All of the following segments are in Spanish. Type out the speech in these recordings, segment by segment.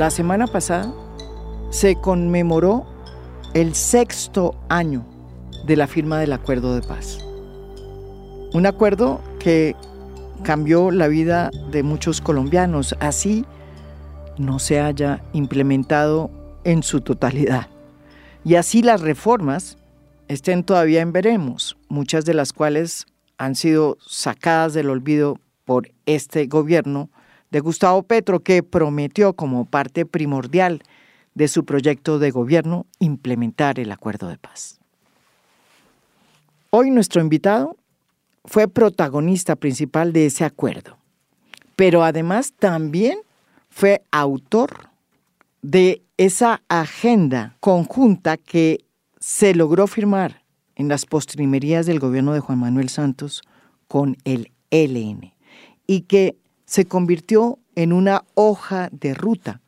la semana pasada se conmemoró el sexto año de la firma del acuerdo de paz. Un acuerdo que cambió la vida de muchos colombianos, así no se haya implementado en su totalidad. Y así las reformas estén todavía en veremos, muchas de las cuales han sido sacadas del olvido por este gobierno de Gustavo Petro, que prometió como parte primordial de su proyecto de gobierno implementar el acuerdo de paz. Hoy nuestro invitado fue protagonista principal de ese acuerdo, pero además también fue autor de esa agenda conjunta que se logró firmar en las postrimerías del gobierno de Juan Manuel Santos con el ELN y que se convirtió en una hoja de ruta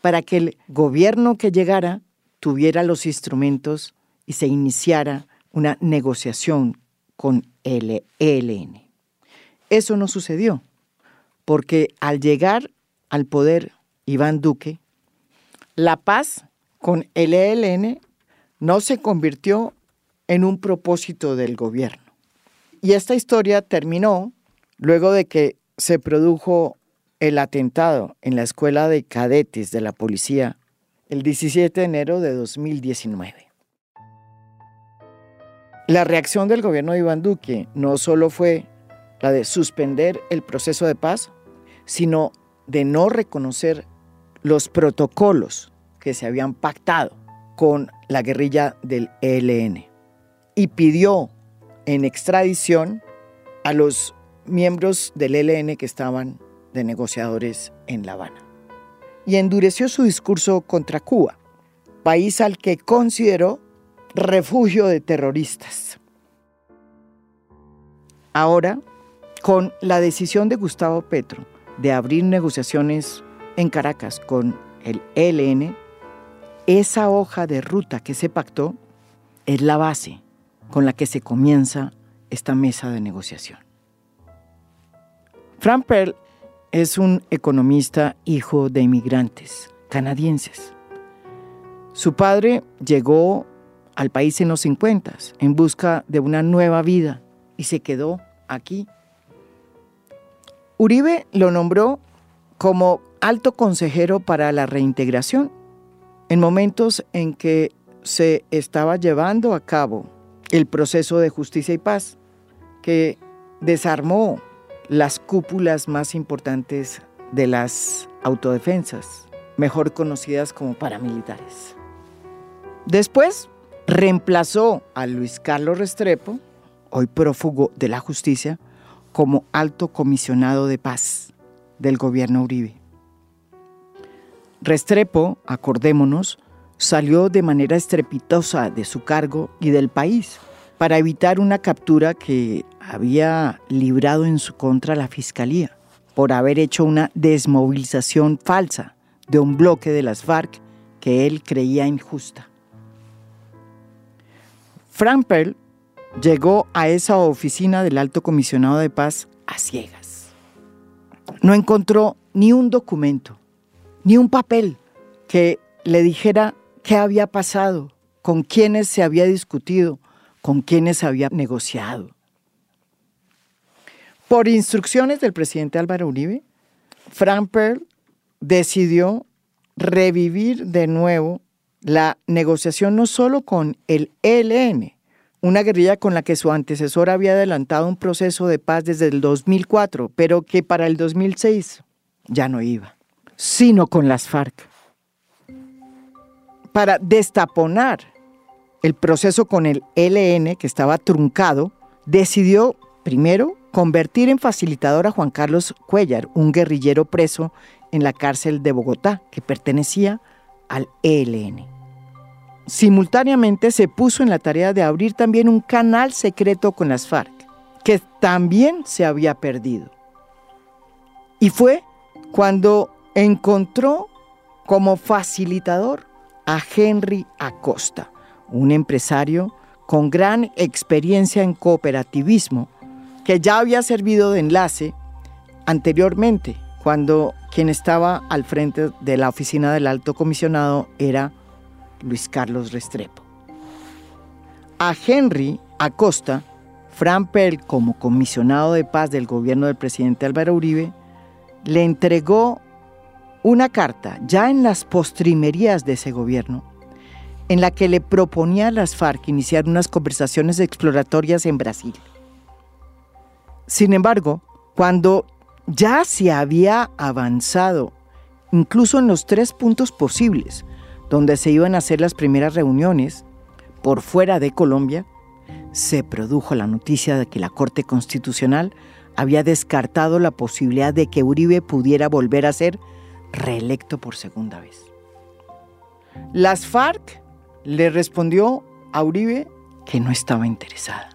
para que el gobierno que llegara tuviera los instrumentos y se iniciara una negociación con el ELN. Eso no sucedió, porque al llegar al poder Iván Duque, la paz con el ELN no se convirtió en un propósito del gobierno. Y esta historia terminó luego de que se produjo el atentado en la escuela de cadetes de la policía el 17 de enero de 2019. La reacción del gobierno de Iván Duque no solo fue la de suspender el proceso de paz, sino de no reconocer los protocolos que se habían pactado con la guerrilla del ELN y pidió en extradición a los miembros del ELN que estaban de negociadores en La Habana. Y endureció su discurso contra Cuba, país al que consideró refugio de terroristas. Ahora, con la decisión de Gustavo Petro de abrir negociaciones en Caracas con el ELN, esa hoja de ruta que se pactó es la base con la que se comienza esta mesa de negociación. Frank Pearl es un economista hijo de inmigrantes canadienses. Su padre llegó al país en los 50 en busca de una nueva vida y se quedó aquí. Uribe lo nombró como alto consejero para la reintegración en momentos en que se estaba llevando a cabo el proceso de justicia y paz que desarmó las cúpulas más importantes de las autodefensas, mejor conocidas como paramilitares. Después reemplazó a Luis Carlos Restrepo, hoy prófugo de la justicia, como alto comisionado de paz del gobierno Uribe. Restrepo, acordémonos, salió de manera estrepitosa de su cargo y del país para evitar una captura que había librado en su contra la Fiscalía por haber hecho una desmovilización falsa de un bloque de las FARC que él creía injusta. Frank Pearl llegó a esa oficina del alto comisionado de paz a ciegas. No encontró ni un documento, ni un papel que le dijera qué había pasado, con quiénes se había discutido, con quienes había negociado. Por instrucciones del presidente Álvaro Uribe, Frank Pearl decidió revivir de nuevo la negociación no solo con el ELN, una guerrilla con la que su antecesor había adelantado un proceso de paz desde el 2004, pero que para el 2006 ya no iba, sino con las FARC. Para destaponar el proceso con el LN, que estaba truncado, decidió primero convertir en facilitador a Juan Carlos Cuellar, un guerrillero preso en la cárcel de Bogotá, que pertenecía al ELN. Simultáneamente se puso en la tarea de abrir también un canal secreto con las FARC, que también se había perdido. Y fue cuando encontró como facilitador a Henry Acosta, un empresario con gran experiencia en cooperativismo que ya había servido de enlace anteriormente cuando quien estaba al frente de la oficina del alto comisionado era Luis Carlos Restrepo. A Henry Acosta, Fran Pell, como comisionado de paz del gobierno del presidente Álvaro Uribe, le entregó una carta ya en las postrimerías de ese gobierno, en la que le proponía a las FARC iniciar unas conversaciones exploratorias en Brasil. Sin embargo, cuando ya se había avanzado, incluso en los tres puntos posibles, donde se iban a hacer las primeras reuniones, por fuera de Colombia, se produjo la noticia de que la Corte Constitucional había descartado la posibilidad de que Uribe pudiera volver a ser reelecto por segunda vez. Las FARC le respondió a Uribe que no estaba interesada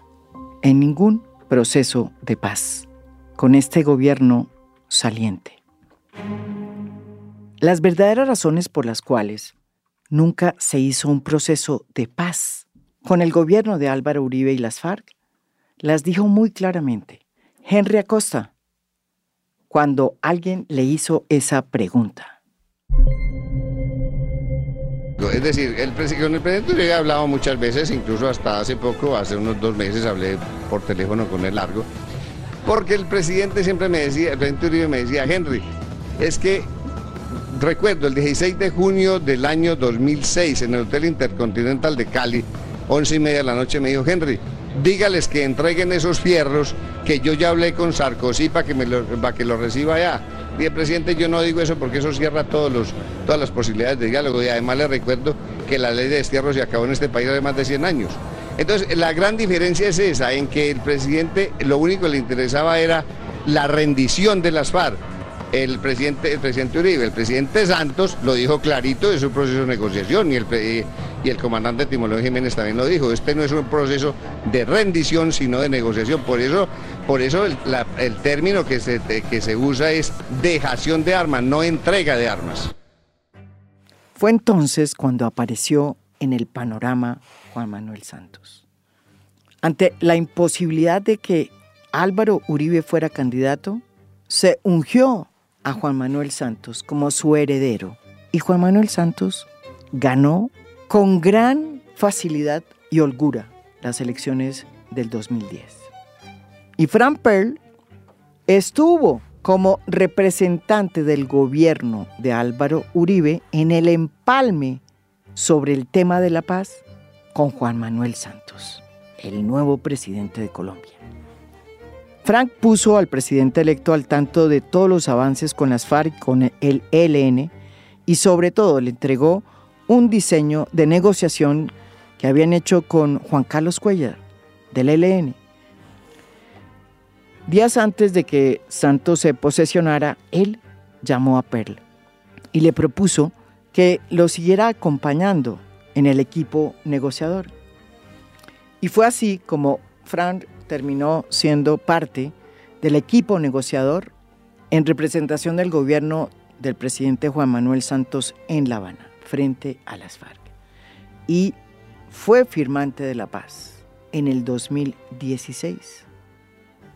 en ningún proceso de paz con este gobierno saliente. Las verdaderas razones por las cuales nunca se hizo un proceso de paz con el gobierno de Álvaro Uribe y las FARC las dijo muy claramente Henry Acosta cuando alguien le hizo esa pregunta. Es decir, el, con el presidente Uribe he hablado muchas veces, incluso hasta hace poco, hace unos dos meses, hablé por teléfono con él largo, porque el presidente siempre me decía, el presidente Uribe me decía, Henry, es que recuerdo el 16 de junio del año 2006 en el Hotel Intercontinental de Cali, 11 y media de la noche, me dijo, Henry, dígales que entreguen esos fierros que yo ya hablé con Sarkozy para que, me lo, para que lo reciba allá. Bien, presidente, yo no digo eso porque eso cierra todos los, todas las posibilidades de diálogo y además le recuerdo que la ley de destierro se acabó en este país hace más de 100 años. Entonces, la gran diferencia es esa, en que el presidente lo único que le interesaba era la rendición de las FARC el presidente, el presidente Uribe, el presidente Santos lo dijo clarito, es un proceso de negociación y el, y el comandante Timoleo Jiménez también lo dijo, este no es un proceso de rendición sino de negociación, por eso, por eso el, el término que se, que se usa es dejación de armas, no entrega de armas. Fue entonces cuando apareció en el panorama Juan Manuel Santos. Ante la imposibilidad de que Álvaro Uribe fuera candidato, se ungió a Juan Manuel Santos como su heredero. Y Juan Manuel Santos ganó con gran facilidad y holgura las elecciones del 2010. Y Fran Pearl estuvo como representante del gobierno de Álvaro Uribe en el empalme sobre el tema de la paz con Juan Manuel Santos, el nuevo presidente de Colombia. Frank puso al presidente electo al tanto de todos los avances con las FARC y con el ELN y sobre todo le entregó un diseño de negociación que habían hecho con Juan Carlos Cuellar del ELN. Días antes de que Santos se posesionara, él llamó a Perl y le propuso que lo siguiera acompañando en el equipo negociador. Y fue así como Frank terminó siendo parte del equipo negociador en representación del gobierno del presidente Juan Manuel Santos en La Habana, frente a las FARC. Y fue firmante de la paz en el 2016.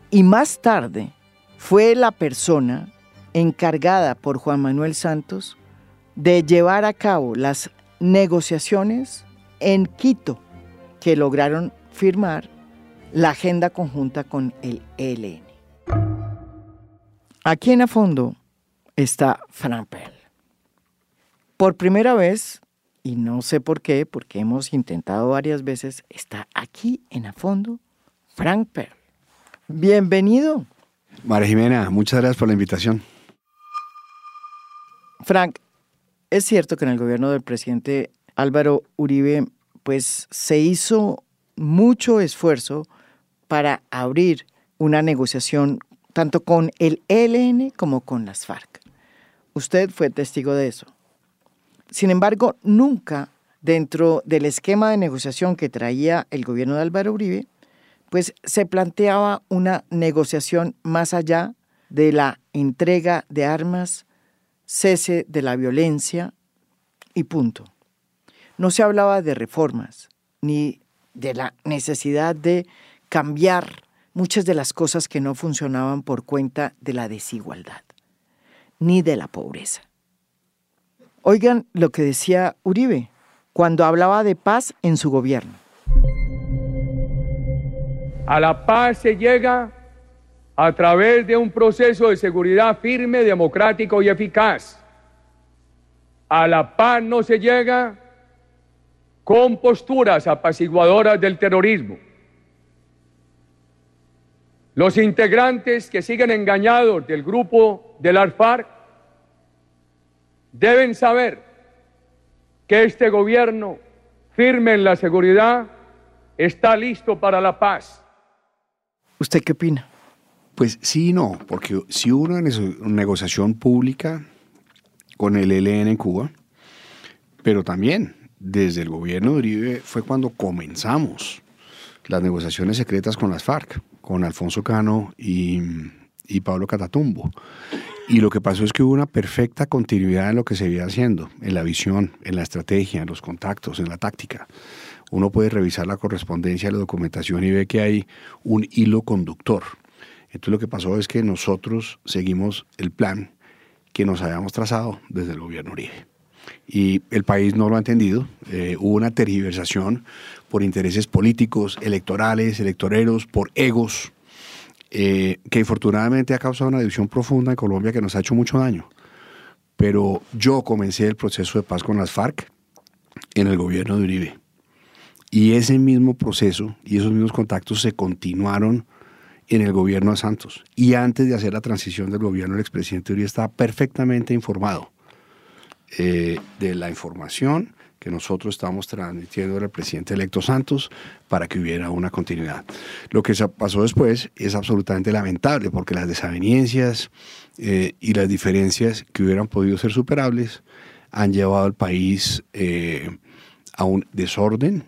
Y más tarde fue la persona encargada por Juan Manuel Santos de llevar a cabo las negociaciones en Quito que lograron firmar la agenda conjunta con el ELN. Aquí en a fondo está Frank Pell. Por primera vez, y no sé por qué, porque hemos intentado varias veces, está aquí en a fondo Frank Pell. Bienvenido. María Jimena, muchas gracias por la invitación. Frank, es cierto que en el gobierno del presidente Álvaro Uribe, pues se hizo mucho esfuerzo para abrir una negociación tanto con el ELN como con las FARC. Usted fue testigo de eso. Sin embargo, nunca dentro del esquema de negociación que traía el gobierno de Álvaro Uribe, pues se planteaba una negociación más allá de la entrega de armas, cese de la violencia y punto. No se hablaba de reformas ni de la necesidad de cambiar muchas de las cosas que no funcionaban por cuenta de la desigualdad. ni de la pobreza. Oigan lo que decía Uribe cuando hablaba de paz en su gobierno. A la paz se llega a través de un proceso de seguridad firme, democrático y eficaz. A la paz no se llega con posturas apaciguadoras del terrorismo. Los integrantes que siguen engañados del grupo del ARFAR deben saber que este gobierno, firme en la seguridad, está listo para la paz. ¿Usted qué opina? Pues sí y no, porque si hubo una negociación pública con el ELN en Cuba, pero también desde el gobierno de Uribe fue cuando comenzamos las negociaciones secretas con las FARC, con Alfonso Cano y, y Pablo Catatumbo. Y lo que pasó es que hubo una perfecta continuidad en lo que se iba haciendo, en la visión, en la estrategia, en los contactos, en la táctica. Uno puede revisar la correspondencia, la documentación y ve que hay un hilo conductor. Entonces lo que pasó es que nosotros seguimos el plan que nos habíamos trazado desde el gobierno Uribe. Y el país no lo ha entendido. Eh, hubo una tergiversación por intereses políticos, electorales, electoreros, por egos, eh, que infortunadamente ha causado una división profunda en Colombia que nos ha hecho mucho daño. Pero yo comencé el proceso de paz con las FARC en el gobierno de Uribe. Y ese mismo proceso y esos mismos contactos se continuaron en el gobierno de Santos. Y antes de hacer la transición del gobierno, el expresidente Uribe estaba perfectamente informado eh, de la información que nosotros estamos transmitiendo al presidente electo Santos para que hubiera una continuidad. Lo que pasó después es absolutamente lamentable porque las desavenencias eh, y las diferencias que hubieran podido ser superables han llevado al país eh, a un desorden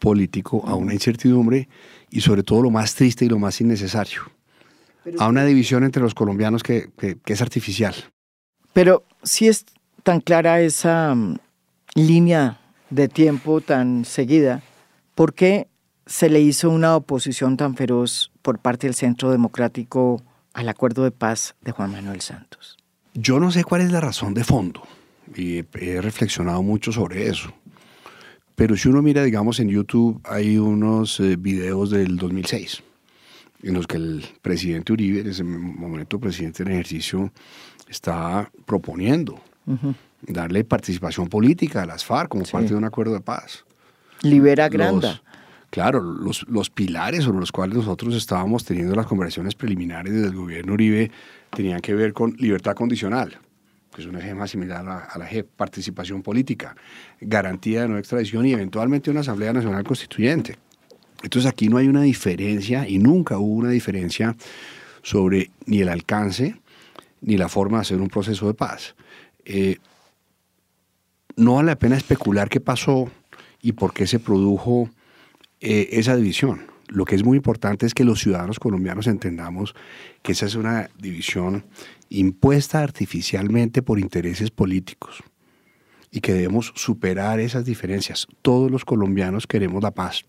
político, a una incertidumbre y sobre todo lo más triste y lo más innecesario, a una división entre los colombianos que, que es artificial. Pero si es tan clara esa mm, línea de tiempo tan seguida, ¿por qué se le hizo una oposición tan feroz por parte del Centro Democrático al acuerdo de paz de Juan Manuel Santos? Yo no sé cuál es la razón de fondo y he reflexionado mucho sobre eso. Pero si uno mira, digamos, en YouTube hay unos eh, videos del 2006 en los que el presidente Uribe, en ese momento presidente en ejercicio, está proponiendo darle participación política a las FARC como parte de un acuerdo de paz. Libera Granda. claro, los, los pilares sobre los cuales nosotros estábamos teniendo las conversaciones preliminares del gobierno Uribe tenían que ver con libertad condicional, que es un eje más similar a, la participación política, garantía de no extradición y eventualmente una Asamblea Nacional Constituyente. Entonces aquí no hay una diferencia y nunca hubo una diferencia sobre ni el alcance ni la forma de hacer un proceso de paz. Eh, no vale la pena especular qué pasó y por qué se produjo eh, esa división. Lo que es muy importante es que los ciudadanos colombianos entendamos que esa es una división impuesta artificialmente por intereses políticos y que debemos superar esas diferencias. Todos los colombianos queremos la paz.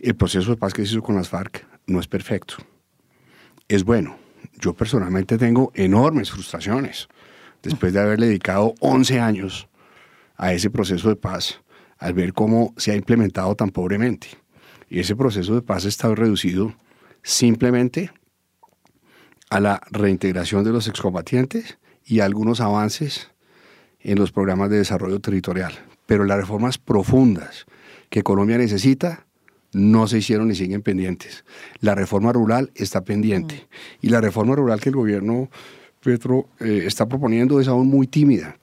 El proceso de paz que se hizo con las FARC no es perfecto. Es bueno. Yo personalmente tengo enormes frustraciones después de haberle dedicado 11 años a ese proceso de paz, al ver cómo se ha implementado tan pobremente. Y ese proceso de paz está reducido simplemente a la reintegración de los excombatientes y a algunos avances en los programas de desarrollo territorial. Pero las reformas profundas que Colombia necesita no se hicieron ni siguen pendientes. La reforma rural está pendiente. Mm. Y la reforma rural que el gobierno Petro eh, está proponiendo es aún muy tímida,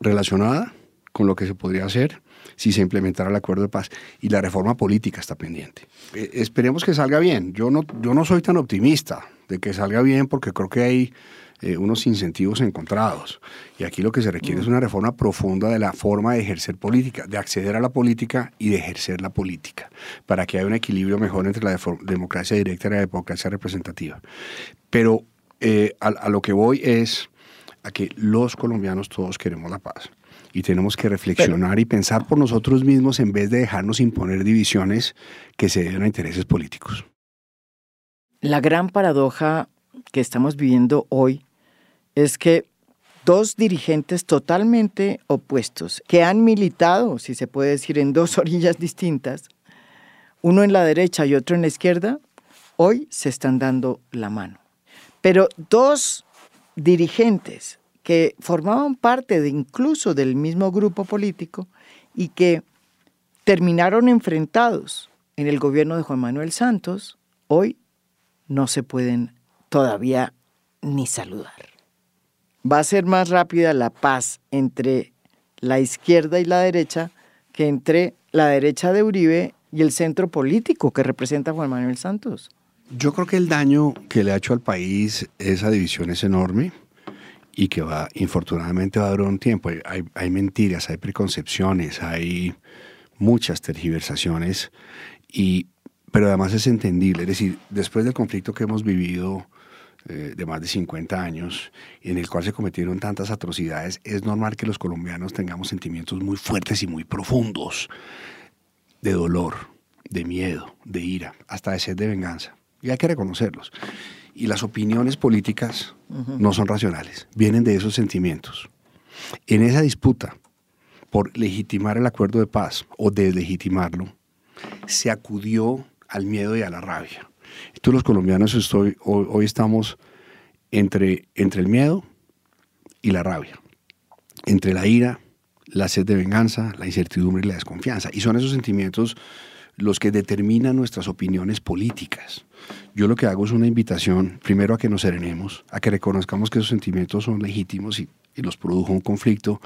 relacionada con lo que se podría hacer si se implementara el acuerdo de paz. Y la reforma política está pendiente. Eh, esperemos que salga bien. Yo no, yo no soy tan optimista de que salga bien porque creo que hay eh, unos incentivos encontrados. Y aquí lo que se requiere es una reforma profunda de la forma de ejercer política, de acceder a la política y de ejercer la política, para que haya un equilibrio mejor entre la democracia directa y la democracia representativa. Pero eh, a, lo que voy es a que los colombianos todos queremos la paz y tenemos que reflexionar y pensar por nosotros mismos en vez de dejarnos imponer divisiones que se deben a intereses políticos. La gran paradoja que estamos viviendo hoy es que dos dirigentes totalmente opuestos, que han militado, si se puede decir, en dos orillas distintas, uno en la derecha y otro en la izquierda, hoy se están dando la mano. Pero dos dirigentes que formaban parte de incluso del mismo grupo político y que terminaron enfrentados en el gobierno de Juan Manuel Santos, hoy no se pueden todavía ni saludar. Va a ser más rápida la paz entre la izquierda y la derecha que entre la derecha de Uribe y el centro político que representa Juan Manuel Santos. Yo creo que el daño que le ha hecho al país esa división es enorme y que va, infortunadamente va a durar un tiempo. Hay, mentiras, hay preconcepciones, hay muchas tergiversaciones, y, pero además es entendible. Es decir, después del conflicto que hemos vivido eh, de más de 50 años, en el cual se cometieron tantas atrocidades, es normal que los colombianos tengamos sentimientos muy fuertes y muy profundos de dolor, de miedo, de ira, hasta de sed de venganza. Y hay que reconocerlos. Y las opiniones políticas no son racionales, vienen de esos sentimientos. En esa disputa por legitimar el acuerdo de paz o deslegitimarlo, se acudió al miedo y a la rabia. Entonces los colombianos estoy, hoy, hoy estamos entre, entre el miedo y la rabia, entre la ira, la sed de venganza, la incertidumbre y la desconfianza. Y son esos sentimientos los que determinan nuestras opiniones políticas. Yo lo que hago es una invitación, primero a que nos serenemos, a que reconozcamos que esos sentimientos son legítimos y, los produjo un conflicto,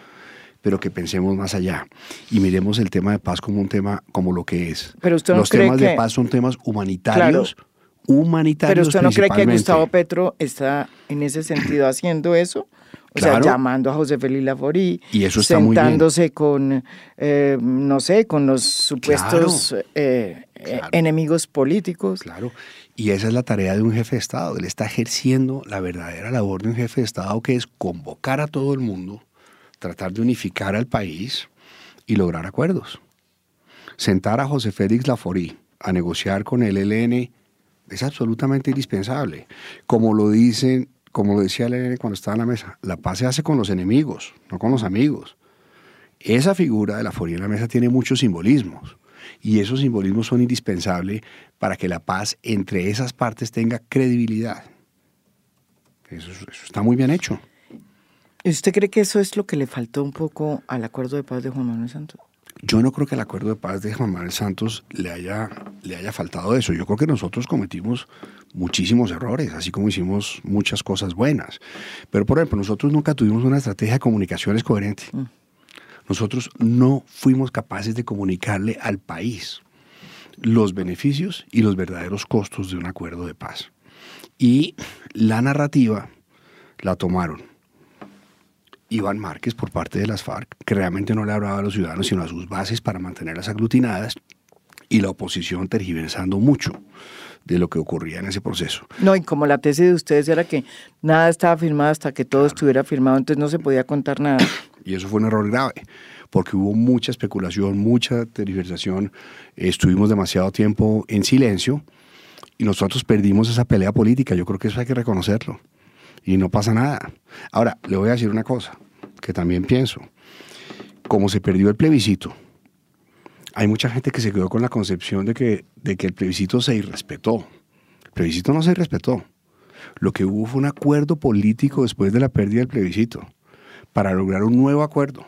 pero que pensemos más allá y miremos el tema de paz como un tema como lo que es. Pero usted Los temas de paz son temas humanitarios, humanitarios. Pero usted no cree que Gustavo Petro está en ese sentido haciendo eso? O sea, llamando a José Félix Laforí, y eso está sentándose con, eh, no sé, con los supuestos eh, eh, enemigos políticos. Claro, y esa es la tarea de un jefe de Estado. Él está ejerciendo la verdadera labor de un jefe de Estado, que es convocar a todo el mundo, tratar de unificar al país y lograr acuerdos. Sentar a José Félix Laforí a negociar con el ELN es absolutamente indispensable. Como lo dicen como decía Lenin cuando estaba en la mesa, la paz se hace con los enemigos, no con los amigos. Esa figura de la foría en la mesa tiene muchos simbolismos y esos simbolismos son indispensables para que la paz entre esas partes tenga credibilidad. Eso, está muy bien hecho. ¿Y usted cree que eso es lo que le faltó un poco al acuerdo de paz de Juan Manuel Santos? Yo no creo que el acuerdo de paz de Juan Manuel Santos le haya, le haya faltado eso. Yo creo que nosotros cometimos muchísimos errores, así como hicimos muchas cosas buenas. Pero, por ejemplo, nosotros nunca tuvimos una estrategia de comunicaciones coherente. Mm. Nosotros no fuimos capaces de comunicarle al país los beneficios y los verdaderos costos de un acuerdo de paz. Y la narrativa la tomaron Iván Márquez por parte de las FARC, que realmente no le hablaba a los ciudadanos, sino a sus bases para mantenerlas aglutinadas, y la oposición tergiversando mucho de lo que ocurría en ese proceso. No, y como la tesis de ustedes era que nada estaba firmado hasta que todo estuviera firmado, entonces no se podía contar nada. Y eso fue un error grave, porque hubo mucha especulación, mucha tergiversación, estuvimos demasiado tiempo en silencio y nosotros perdimos esa pelea política, yo creo que eso hay que reconocerlo y no pasa nada. Ahora, le voy a decir una cosa que también pienso. Como se perdió el plebiscito, hay mucha gente que se quedó con la concepción de que, de que el plebiscito se irrespetó. El plebiscito no se irrespetó. Lo que hubo fue un acuerdo político después de la pérdida del plebiscito para lograr un nuevo acuerdo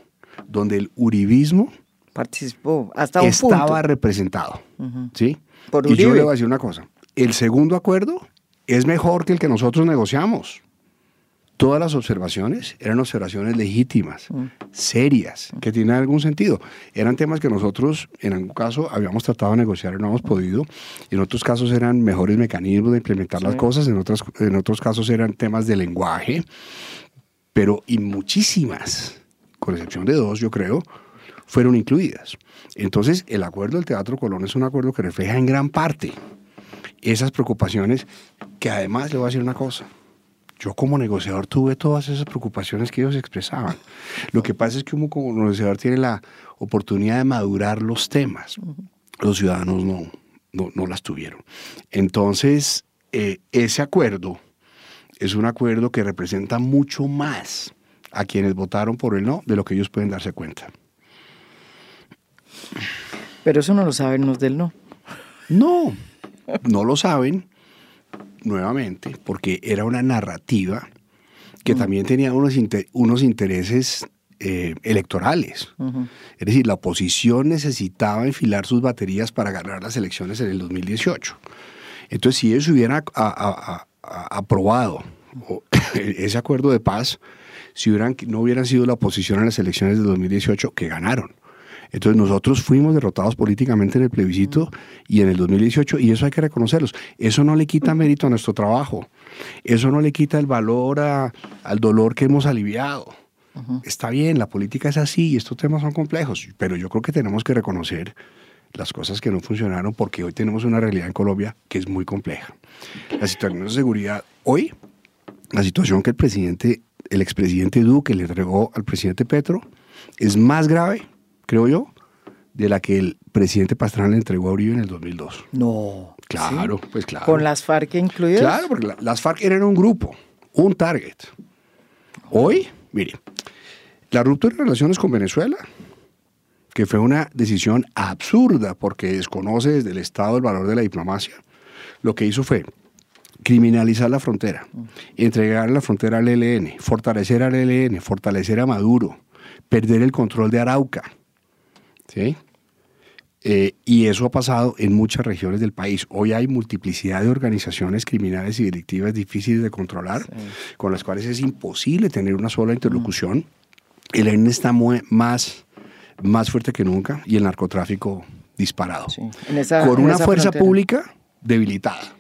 donde el uribismo participó hasta un estaba representado. ¿sí? y yo le voy a decir una cosa. El segundo acuerdo es mejor que el que nosotros negociamos todas las observaciones eran observaciones legítimas, mm. serias, que tienen algún sentido. Eran temas que nosotros, en algún caso, habíamos tratado de negociar y no hemos podido. En otros casos eran mejores mecanismos de implementar las cosas, en, otros, en otros casos eran temas de lenguaje, pero y muchísimas, con excepción de dos, yo creo, fueron incluidas. Entonces, el acuerdo del Teatro Colón es un acuerdo que refleja en gran parte esas preocupaciones, que además le voy a decir una cosa yo como negociador tuve todas esas preocupaciones que ellos expresaban. Lo que pasa es que uno como negociador tiene la oportunidad de madurar los temas. Los ciudadanos no, no, las tuvieron. Entonces, eh, ese acuerdo es un acuerdo que representa mucho más a quienes votaron por el no de lo que ellos pueden darse cuenta. Pero eso no lo saben los del no. No, no lo saben, nuevamente, porque era una narrativa que también tenía unos, unos intereses eh, electorales. Es decir, la oposición necesitaba enfilar sus baterías para ganar las elecciones en el 2018. Entonces, si ellos hubieran aprobado ese acuerdo de paz, si hubieran, no hubieran sido la oposición en las elecciones de 2018, que ganaron. Entonces nosotros fuimos derrotados políticamente en el plebiscito y en el 2018 y eso hay que reconocerlos. Eso no le quita mérito a nuestro trabajo. Eso no le quita el valor al dolor que hemos aliviado. Está bien, la política es así y estos temas son complejos, pero yo creo que tenemos que reconocer las cosas que no funcionaron porque hoy tenemos una realidad en Colombia que es muy compleja. La situación de seguridad hoy, la situación que el presidente, el expresidente Duque le entregó al presidente Petro es más grave creo yo, de la que el presidente Pastrana le entregó a Uribe en el 2002. No. Claro, pues claro. ¿Con las FARC incluidas? Claro, porque las FARC eran un grupo, un target. Hoy, mire, la ruptura de relaciones con Venezuela, que fue una decisión absurda porque desconoce desde el Estado el valor de la diplomacia, lo que hizo fue criminalizar la frontera, entregar la frontera al ELN, fortalecer al ELN, fortalecer a Maduro, perder el control de Arauca ¿sí? Eh, y eso ha pasado en muchas regiones del país. Hoy hay multiplicidad de organizaciones criminales y delictivas difíciles de controlar, con las cuales es imposible tener una sola interlocución. El ERN está más, más fuerte que nunca y el narcotráfico disparado. con una fuerza pública debilitada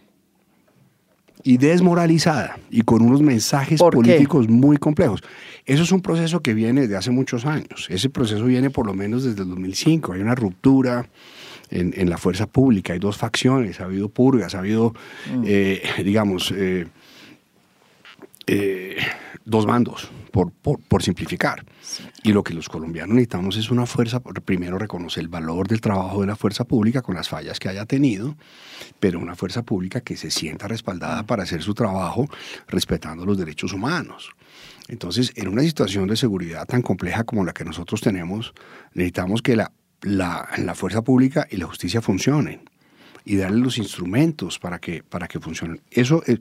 y desmoralizada y con unos mensajes políticos muy complejos. Eso es un proceso que viene de hace muchos años. Ese proceso viene por lo menos desde el 2005. Hay una ruptura en, la fuerza pública, hay dos facciones, ha habido purgas, ha habido, mm. eh, digamos, eh, eh, dos bandos, por, por, simplificar. Y lo que los colombianos necesitamos es una fuerza, primero reconocer el valor del trabajo de la fuerza pública con las fallas que haya tenido, pero una fuerza pública que se sienta respaldada para hacer su trabajo respetando los derechos humanos. Entonces, en una situación de seguridad tan compleja como la que nosotros tenemos, necesitamos que la, la, la fuerza pública y la justicia funcionen y darle los instrumentos para que, para que funcionen. Eso es,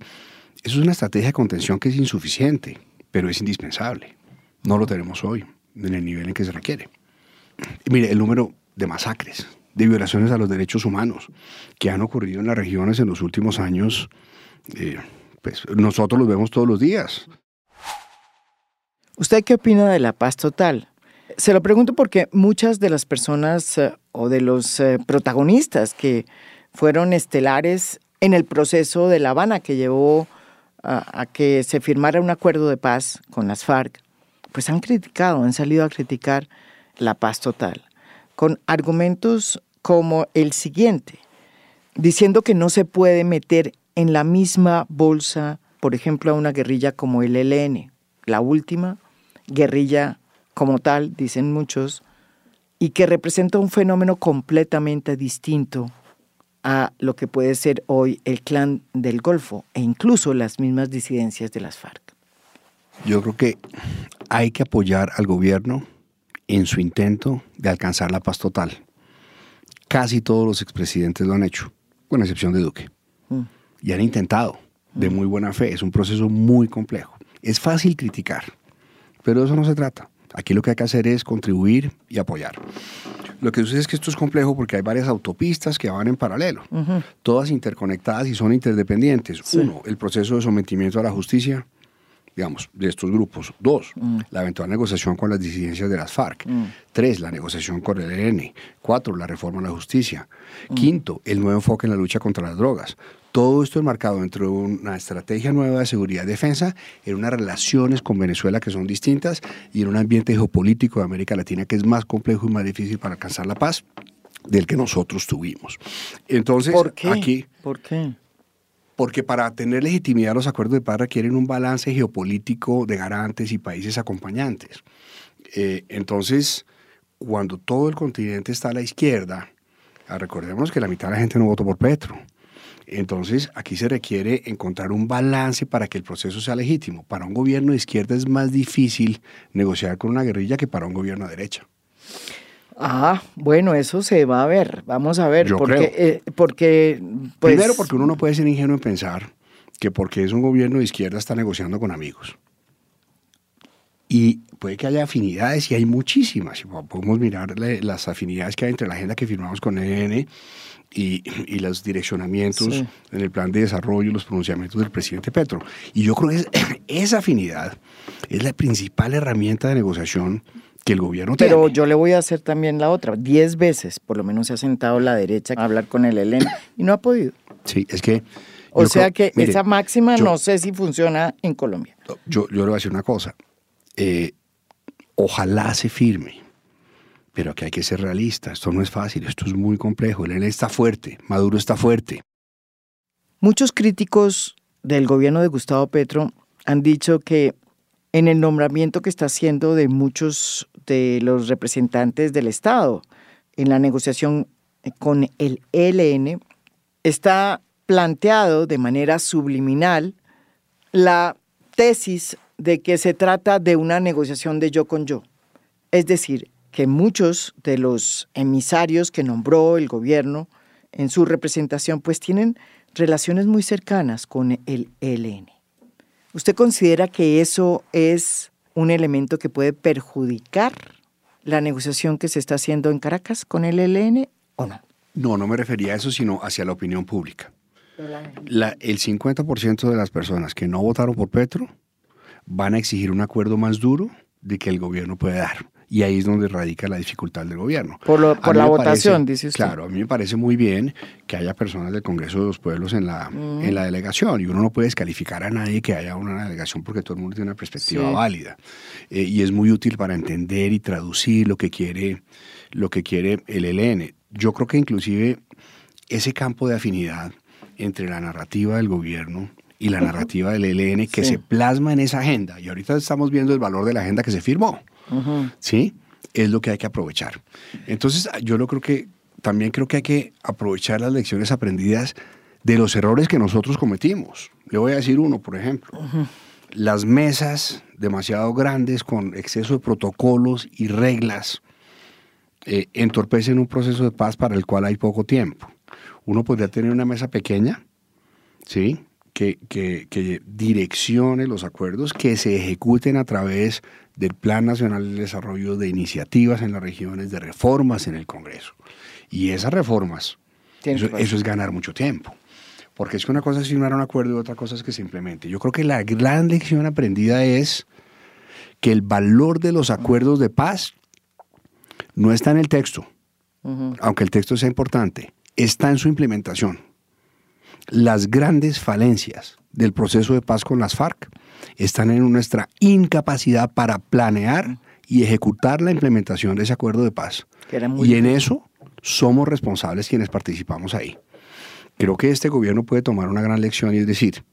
eso es una estrategia de contención que es insuficiente pero es indispensable. No lo tenemos hoy en el nivel en que se requiere. Mire, el número de masacres, de violaciones a los derechos humanos que han ocurrido en las regiones en los últimos años, eh, pues nosotros los vemos todos los días. ¿Usted qué opina de la paz total? Se lo pregunto porque muchas de las personas eh, o de los eh, protagonistas que fueron estelares en el proceso de La Habana que llevó a, que se firmara un acuerdo de paz con las FARC, pues han criticado, han salido a criticar la paz total, con argumentos como el siguiente, diciendo que no se puede meter en la misma bolsa, por ejemplo, a una guerrilla como el ELN, la última guerrilla como tal, dicen muchos, y que representa un fenómeno completamente distinto a lo que puede ser hoy el clan del Golfo e incluso las mismas disidencias de las FARC. Yo creo que hay que apoyar al gobierno en su intento de alcanzar la paz total. Casi todos los expresidentes lo han hecho, con excepción de Duque. Mm. Y han intentado, de muy buena fe. Es un proceso muy complejo. Es fácil criticar, pero de eso no se trata. Aquí lo que hay que hacer es contribuir y apoyar. Lo que sucede es que esto es complejo porque hay varias autopistas que van en paralelo, todas interconectadas y son interdependientes. Uno, el proceso de sometimiento a la justicia, digamos, de estos grupos. Dos, mm. la eventual negociación con las disidencias de las FARC. Mm. Tres, la negociación con el ELN. Cuatro, la reforma a la justicia. Mm. Quinto, el nuevo enfoque en la lucha contra las drogas. Todo esto enmarcado dentro de una estrategia nueva de seguridad y defensa, en unas relaciones con Venezuela que son distintas y en un ambiente geopolítico de América Latina que es más complejo y más difícil para alcanzar la paz del que nosotros tuvimos. Entonces, ¿Por qué? aquí... ¿Por qué? Porque para tener legitimidad los acuerdos de paz requieren un balance geopolítico de garantes y países acompañantes. Eh, entonces, cuando todo el continente está a la izquierda, ah, recordemos que la mitad de la gente no votó por Petro Entonces, aquí se requiere encontrar un balance para que el proceso sea legítimo. Para un gobierno de izquierda es más difícil negociar con una guerrilla que para un gobierno de derecha. Ah, bueno, eso se va a ver. Vamos a ver. Yo porque, creo. eh, porque pues, Primero, porque uno no puede ser ingenuo en pensar que porque es un gobierno de izquierda está negociando con amigos. Y puede que haya afinidades, y hay muchísimas. Podemos mirar la- las afinidades que hay entre la agenda que firmamos con EN y, y los direccionamientos Sí. en el plan de desarrollo y los pronunciamientos del presidente Petro. Y yo creo que es- esa afinidad es la principal herramienta de negociación que el gobierno Pero tiene. yo le voy a hacer también la otra. Diez veces, por lo menos, se ha sentado la derecha a hablar con el ELN y no ha podido. Sí, es que... O sea creo- que mire, esa máxima yo- no sé si funciona en Colombia. yo, yo le voy a decir una cosa. Eh, ojalá se firme, pero aquí hay que ser realista. Esto no es fácil, esto es muy complejo. El ELN está fuerte, Maduro está fuerte. Muchos críticos del gobierno de Gustavo Petro han dicho que en el nombramiento que está haciendo de muchos de los representantes del Estado en la negociación con el ELN, está planteado de manera subliminal la tesis de que se trata de una negociación de yo con yo. Es decir, que muchos de los emisarios que nombró el gobierno en su representación pues tienen relaciones muy cercanas con el ELN. ¿Usted considera que eso es un elemento que puede perjudicar la negociación que se está haciendo en Caracas con el ELN o no? No, no me refería a eso, sino hacia la opinión pública. La- el 50% de las personas que no votaron por Petro van a exigir un acuerdo más duro de que el gobierno puede dar. Y ahí es donde radica la dificultad del gobierno. Por lo- por la votación, dice usted. Claro, a mí me parece muy bien que haya personas del Congreso de los Pueblos en la, Mm. en la delegación. Y uno no puede descalificar a nadie que haya una delegación porque todo el mundo tiene una perspectiva Sí. válida. Eh, y es muy útil para entender y traducir lo que quiere, lo que quiere el ELN. Yo creo que inclusive ese campo de afinidad entre la narrativa del gobierno y la narrativa del ELN que Sí. se plasma en esa agenda, y ahorita estamos viendo el valor de la agenda que se firmó, ¿sí? Es lo que hay que aprovechar. Entonces, yo lo creo que, también creo que hay que aprovechar las lecciones aprendidas de los errores que nosotros cometimos. Le voy a decir uno, por ejemplo. Las mesas demasiado grandes con exceso de protocolos y reglas eh, entorpecen un proceso de paz para el cual hay poco tiempo. Uno podría tener una mesa pequeña, ¿sí? Que, que, que direccione los acuerdos, que se ejecuten a través del Plan Nacional de Desarrollo, de iniciativas en las regiones, de reformas en el Congreso. Y esas reformas, eso, eso es ganar mucho tiempo. Porque es que una cosa es firmar un acuerdo y otra cosa es que se implemente. Yo creo que la gran lección aprendida es que el valor de los acuerdos de paz no está en el texto, aunque el texto sea importante, está en su implementación. Las grandes falencias del proceso de paz con las FARC están en nuestra incapacidad para planear y ejecutar la implementación de ese acuerdo de paz. Y en eso somos responsables quienes participamos ahí. Creo que este gobierno puede tomar una gran lección y es decir,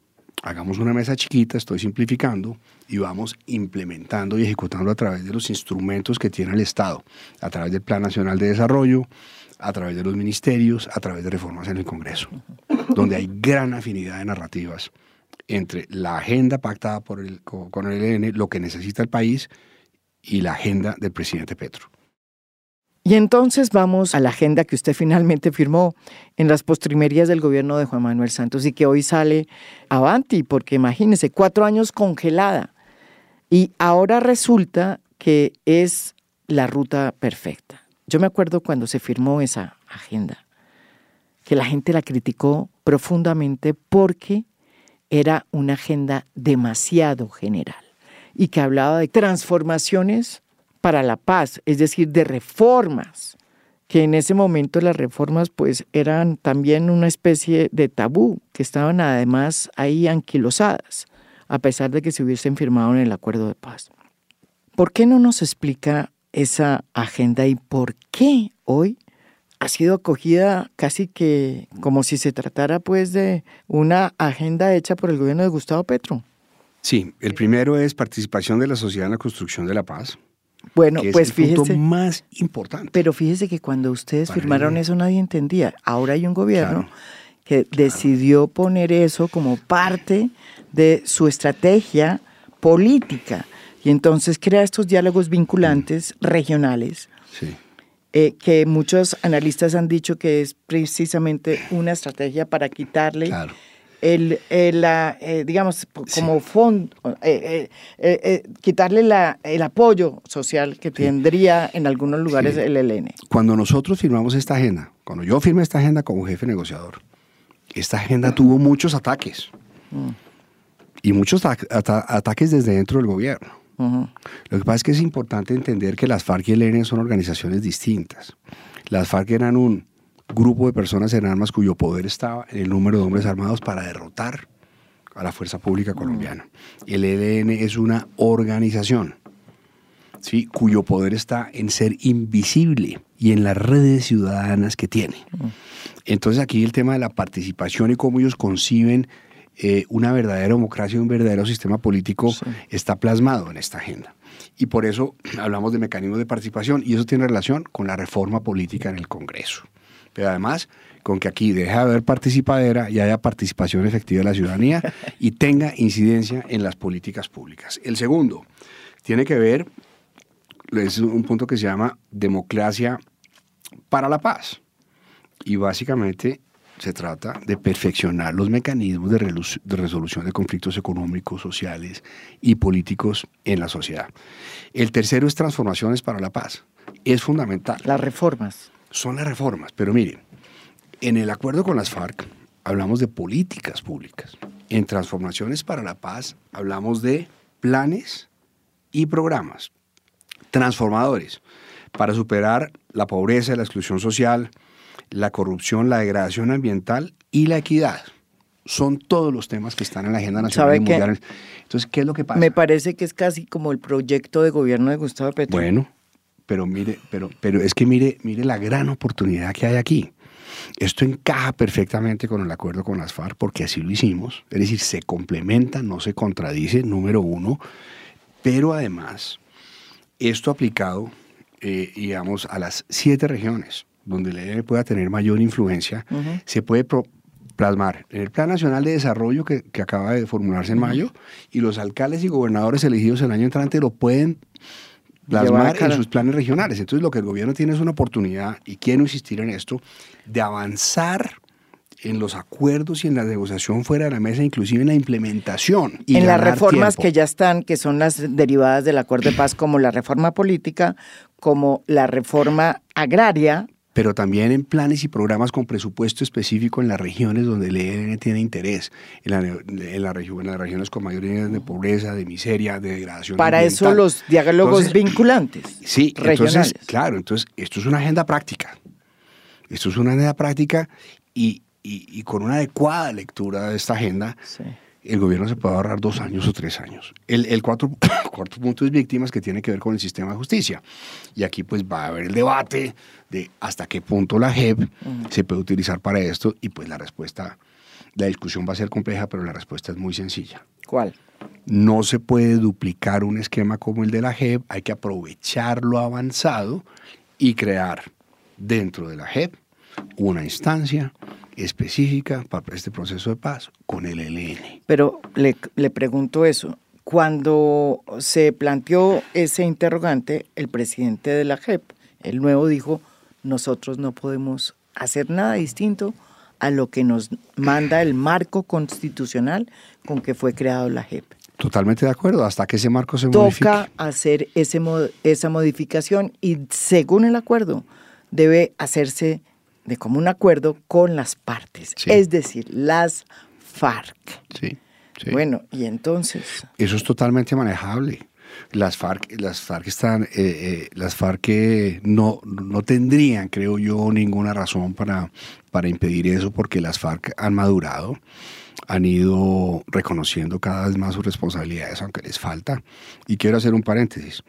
hagamos una mesa chiquita, estoy simplificando, y vamos implementando y ejecutando a través de los instrumentos que tiene el Estado, a través del Plan Nacional de Desarrollo, a través de los ministerios, a través de reformas en el Congreso, donde hay gran afinidad de narrativas entre la agenda pactada por el, co- con el ELN, lo que necesita el país, y la agenda del presidente Petro. Y entonces vamos a la agenda que usted finalmente firmó en las postrimerías del gobierno de Juan Manuel Santos y que hoy sale avanti, porque imagínese, cuatro años congelada. Y ahora resulta que es la ruta perfecta. Yo me acuerdo cuando se firmó esa agenda, que la gente la criticó profundamente porque era una agenda demasiado general y que hablaba de transformaciones para la paz, es decir, de reformas, que en ese momento las reformas pues eran también una especie de tabú, que estaban además ahí anquilosadas, a pesar de que se hubiesen firmado en el acuerdo de paz. ¿Por qué no nos explica esa agenda y por qué hoy ha sido acogida casi que como si se tratara pues de una agenda hecha por el gobierno de Gustavo Petro? Sí, el primero es participación de la sociedad en la construcción de la paz, Bueno, que es pues el punto fíjese. más importante. Pero fíjese que cuando ustedes Para firmaron mí. eso nadie entendía. Ahora hay un gobierno Claro. que decidió poner eso como parte de su estrategia política. Y entonces crea estos diálogos vinculantes regionales, Sí. eh, que muchos analistas han dicho que es precisamente una estrategia para quitarle Claro. el, el, la, eh, digamos, como fondo, eh, quitarle la, el apoyo social que tendría en algunos lugares Sí. el ELN. Cuando nosotros firmamos esta agenda, cuando yo firmé esta agenda como jefe negociador, esta agenda tuvo muchos ataques. Y muchos ata- ata- ataques desde dentro del gobierno. Lo que pasa es que es importante entender que las FARC y el ELN son organizaciones distintas. Las FARC eran un grupo de personas en armas cuyo poder estaba en el número de hombres armados para derrotar a la fuerza pública colombiana. El ELN es una organización ¿sí? cuyo poder está en ser invisible y en las redes ciudadanas que tiene. Entonces aquí el tema de la participación y cómo ellos conciben eh, una verdadera democracia un verdadero sistema político está plasmado en esta agenda. Y por eso hablamos de mecanismos de participación y eso tiene relación con la reforma política en el Congreso. Pero además con que aquí deje de haber participadera y haya participación efectiva de la ciudadanía y tenga incidencia en las políticas públicas. El segundo tiene que ver, es un punto que se llama democracia para la paz. Y básicamente se trata de perfeccionar los mecanismos de, resolución de conflictos económicos, sociales y políticos en la sociedad. El tercero es transformaciones para la paz. Es fundamental. Las reformas. Son las reformas, pero miren, en el acuerdo con las FARC hablamos de políticas públicas. En transformaciones para la paz hablamos de planes y programas transformadores para superar la pobreza, la exclusión social, la corrupción, la degradación ambiental y la equidad. Son todos los temas que están en la agenda nacional ¿Sabe y mundial. Entonces, ¿qué es lo que pasa? Me parece que es casi como el proyecto de gobierno de Gustavo Petro. Bueno, pero mire, pero, pero es que mire, mire la gran oportunidad que hay aquí. Esto encaja perfectamente con el acuerdo con las FARC porque así lo hicimos. Es decir, se complementa, no se contradice, número uno. Pero además, esto aplicado, eh, digamos, a las siete regiones donde el ELN pueda tener mayor influencia, se puede pro- plasmar en el Plan Nacional de Desarrollo que, que acaba de formularse en mayo y los alcaldes y gobernadores elegidos el año entrante lo pueden plasmar en sus planes regionales. Entonces lo que el gobierno tiene es una oportunidad, y quiero insistir en esto, de avanzar en los acuerdos y en la negociación fuera de la mesa, inclusive en la implementación. y en las reformas tiempo. que ya están, que son las derivadas del acuerdo de paz, como la reforma política, como la reforma agraria, pero también en planes y programas con presupuesto específico en las regiones donde el ELN tiene interés, en, la, en, la región, en las regiones con mayor índice de pobreza, de miseria, de degradación. para eso los diálogos Entonces, vinculantes. Sí, regionales. entonces, claro, entonces esto es una agenda práctica. Esto es una agenda práctica y, y- y con una adecuada lectura de esta agenda, Sí. El gobierno se puede ahorrar dos años o tres años. El, el cuatro, cuarto punto es víctimas que tiene que ver con el sistema de justicia. Y aquí pues va a haber el debate de hasta qué punto la JEP se puede utilizar para esto y pues la respuesta, la discusión va a ser compleja, pero la respuesta es muy sencilla. ¿Cuál? No se puede duplicar un esquema como el de la JEP, hay que aprovechar lo avanzado y crear dentro de la JEP una instancia específica para este proceso de paz con el ELN. Pero le, le pregunto eso. Cuando se planteó ese interrogante, el presidente de la JEP, el nuevo, dijo, nosotros no podemos hacer nada distinto a lo que nos manda el marco constitucional con que fue creado la JEP. Totalmente de acuerdo, hasta que ese marco se modifique. Toca hacer ese, esa modificación y según el acuerdo debe hacerse de común acuerdo con las partes, Sí. es decir, las FARC. Sí, sí. Bueno, y entonces, Eso es totalmente manejable. Las FARC, las FARC están, eh, eh, las FARC eh, no, no tendrían, creo yo, ninguna razón para, para impedir eso, porque las FARC han madurado, han ido reconociendo cada vez más sus responsabilidades, aunque les falta. Y quiero hacer un paréntesis.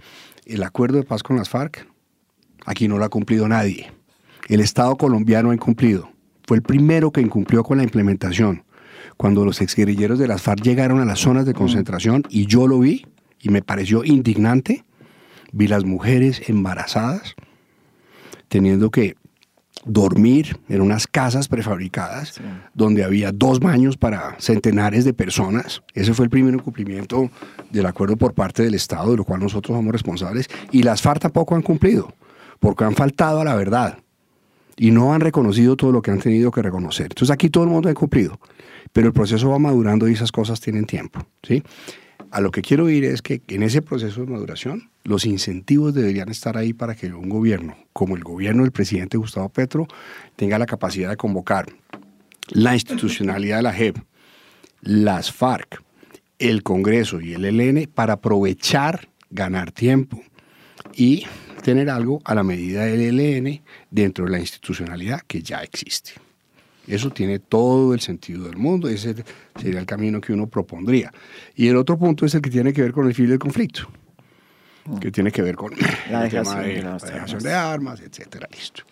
El acuerdo de paz con las FARC, aquí no lo ha cumplido nadie. El Estado colombiano ha incumplido. Fue el primero que incumplió con la implementación. Cuando los exguerrilleros de las FARC llegaron a las zonas de concentración, y yo lo vi, y me pareció indignante, vi las mujeres embarazadas teniendo que dormir en unas casas prefabricadas donde había dos baños para centenares de personas. Ese fue el primer incumplimiento del acuerdo por parte del Estado, de lo cual nosotros somos responsables. Y las FARC tampoco han cumplido, porque han faltado a la verdad y no han reconocido todo lo que han tenido que reconocer. Entonces aquí todo el mundo ha cumplido, pero el proceso va madurando y esas cosas tienen tiempo. ¿sí? A lo que quiero ir es que en ese proceso de maduración los incentivos deberían estar ahí para que un gobierno, como el gobierno del presidente Gustavo Petro, tenga la capacidad de convocar la institucionalidad de la JEP, las FARC, el Congreso y el ELN para aprovechar, ganar tiempo y tener algo a la medida del ELN dentro de la institucionalidad que ya existe. Eso tiene todo el sentido del mundo, ese sería el camino que uno propondría. Y el otro punto es el que tiene que ver con el fin del conflicto, que tiene que ver con la el tema de, de, la las dejación armas. de armas, etcétera, listo.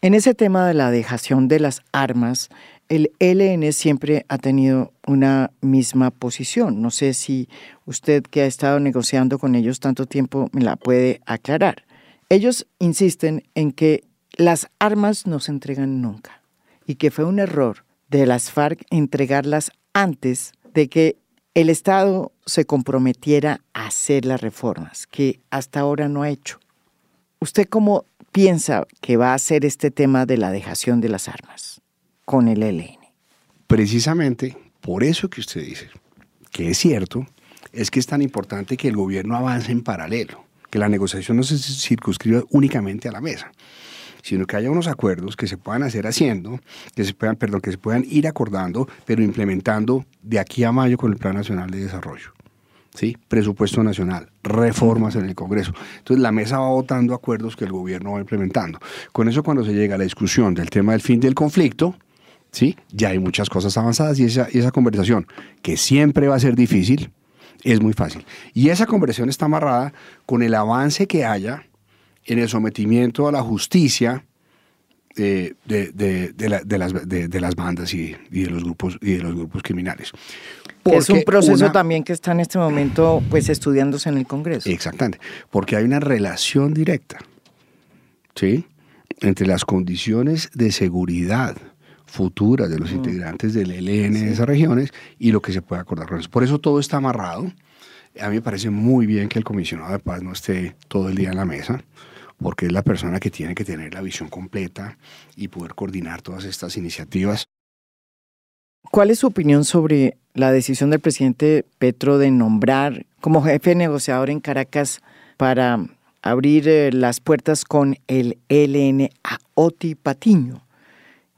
En ese tema de la dejación de las armas, el ELN siempre ha tenido una misma posición. No sé si usted que ha estado negociando con ellos tanto tiempo me la puede aclarar. Ellos insisten en que las armas no se entregan nunca y que fue un error de las FARC entregarlas antes de que el Estado se comprometiera a hacer las reformas, que hasta ahora no ha hecho. ¿Usted cómo piensa que va a ser este tema de la dejación de las armas con el ELN? Precisamente por eso que usted dice, que es cierto, es que es tan importante que el gobierno avance en paralelo, que la negociación no se circunscriba únicamente a la mesa, sino que haya unos acuerdos que se puedan hacer haciendo, que se puedan, perdón, que se puedan ir acordando, pero implementando de aquí a mayo con el Plan Nacional de Desarrollo. ¿Sí? Presupuesto nacional, reformas en el Congreso. Entonces la mesa va votando acuerdos que el gobierno va implementando. Con eso cuando se llega a la discusión del tema del fin del conflicto, ¿sí? ya hay muchas cosas avanzadas y esa, y esa conversación, que siempre va a ser difícil, es muy fácil. Y esa conversación está amarrada con el avance que haya en el sometimiento a la justicia eh, de, de- de la- de las, de- las bandas y, y de los grupos, y de los grupos criminales. Es un proceso una- también que está en este momento pues estudiándose en el Congreso. Exactamente, porque hay una relación directa, ¿sí? Entre las condiciones de seguridad futuras de los integrantes del ELN de esas regiones y lo que se puede acordar con eso. Por eso todo está amarrado. A mí me parece muy bien que el comisionado de paz no esté todo el día en la mesa, porque es la persona que tiene que tener la visión completa y poder coordinar todas estas iniciativas. ¿Cuál es su opinión sobre la decisión del presidente Petro de nombrar como jefe negociador en Caracas para abrir eh, las puertas con el ELN a Oti Patiño,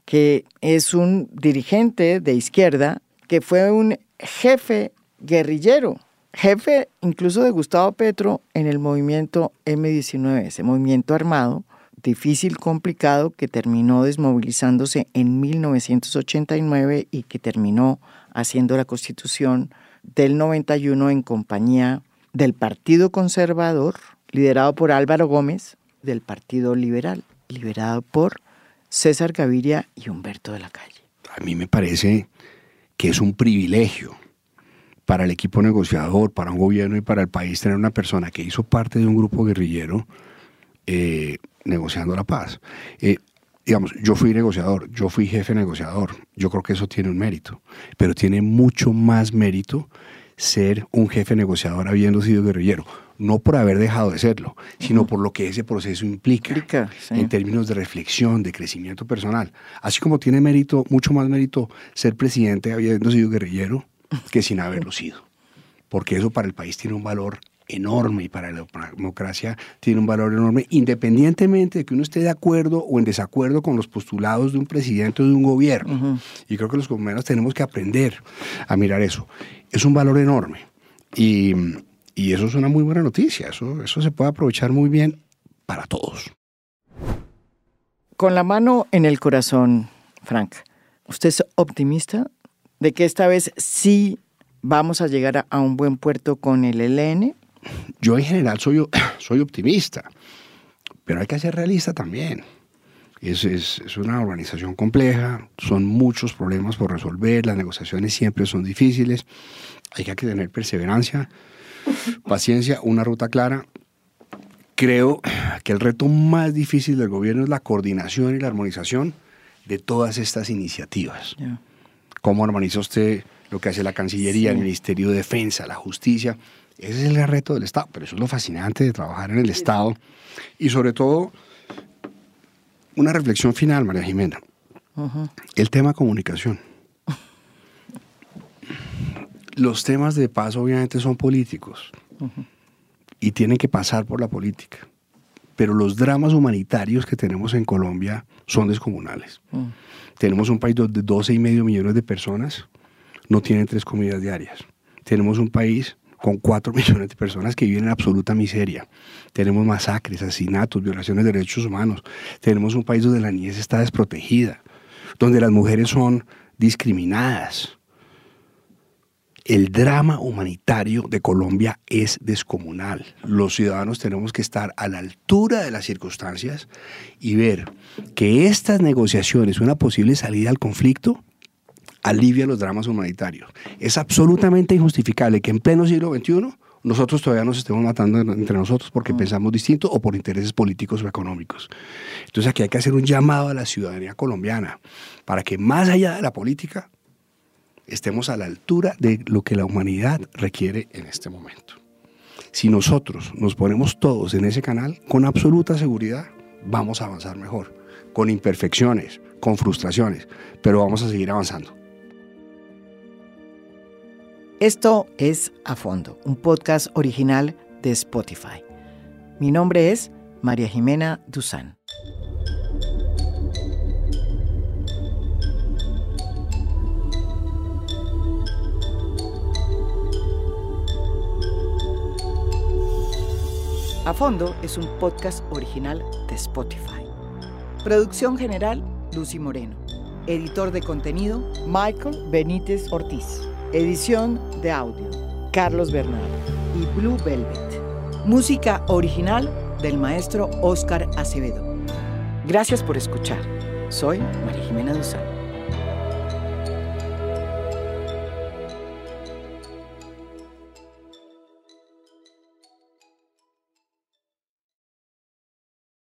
que es un dirigente de izquierda que fue un jefe guerrillero, jefe incluso de Gustavo Petro en el movimiento M19, ese movimiento armado difícil, complicado, que terminó desmovilizándose en 1989 y que terminó haciendo la constitución del 91 en compañía del Partido Conservador, liderado por Álvaro Gómez, del Partido Liberal, liderado por César Gaviria y Humberto de la Calle. A mí me parece que es un privilegio para el equipo negociador, para un gobierno y para el país tener una persona que hizo parte de un grupo guerrillero eh, negociando la paz. Eh, digamos, yo fui negociador, yo fui jefe negociador, yo creo que eso tiene un mérito, pero tiene mucho más mérito ser un jefe negociador habiendo sido guerrillero, no por haber dejado de serlo, sino por lo que ese proceso implica, Implica, sí. en términos de reflexión, de crecimiento personal. Así como tiene mérito, mucho más mérito ser presidente habiendo sido guerrillero que sin haberlo sido, porque eso para el país tiene un valor enorme y para la democracia tiene un valor enorme, independientemente de que uno esté de acuerdo o en desacuerdo con los postulados de un presidente o de un gobierno. Y creo que los colombianos tenemos que aprender a mirar eso. Es un valor enorme. Y, y eso es una muy buena noticia. Eso, eso se puede aprovechar muy bien para todos. Con la mano en el corazón, Frank, ¿usted es optimista de que esta vez sí vamos a llegar a, a un buen puerto con el ELN? Yo en general soy, soy optimista, pero hay que ser realista también. Es, es, es, una organización compleja, son muchos problemas por resolver, las negociaciones siempre son difíciles, hay que tener perseverancia, paciencia, una ruta clara Creo que el reto más difícil del gobierno es la coordinación y la armonización de todas estas iniciativas. ¿Cómo armoniza usted lo que hace la Cancillería, el Ministerio de Defensa, la Justicia? Ese es el reto del Estado, pero eso es lo fascinante de trabajar en el Estado. Y sobre todo, una reflexión final, María Jimena. El tema comunicación. Los temas de paz obviamente son políticos y tienen que pasar por la política. Pero los dramas humanitarios que tenemos en Colombia son descomunales. Mm. Tenemos un país donde 12 y medio millones de personas no tienen tres comidas diarias. Tenemos un país con 4 millones de personas que viven en absoluta miseria. Tenemos masacres, asesinatos, violaciones de derechos humanos. Tenemos un país donde la niñez está desprotegida, donde las mujeres son discriminadas, el drama humanitario de Colombia es descomunal. Los ciudadanos tenemos que estar a la altura de las circunstancias y ver que estas negociaciones, una posible salida al conflicto, alivia los dramas humanitarios. Es absolutamente injustificable que en pleno siglo XXI nosotros todavía nos estemos matando entre nosotros porque mm. pensamos distinto o por intereses políticos o económicos. Entonces aquí hay que hacer un llamado a la ciudadanía colombiana para que más allá de la política estemos a la altura de lo que la humanidad requiere en este momento. Si nosotros nos ponemos todos en ese canal, con absoluta seguridad vamos a avanzar mejor, con imperfecciones, con frustraciones, pero vamos a seguir avanzando. Esto es A Fondo, un podcast original de Spotify. Mi nombre es María Jimena Duzán. A Fondo es un podcast original de Spotify. Producción general, Lucy Moreno. Editor de contenido, Michael Benítez Ortiz. Edición de audio, Carlos Bernardo y Blue Velvet. Música original del maestro Oscar Acevedo. Gracias por escuchar. Soy María Jimena Duzán.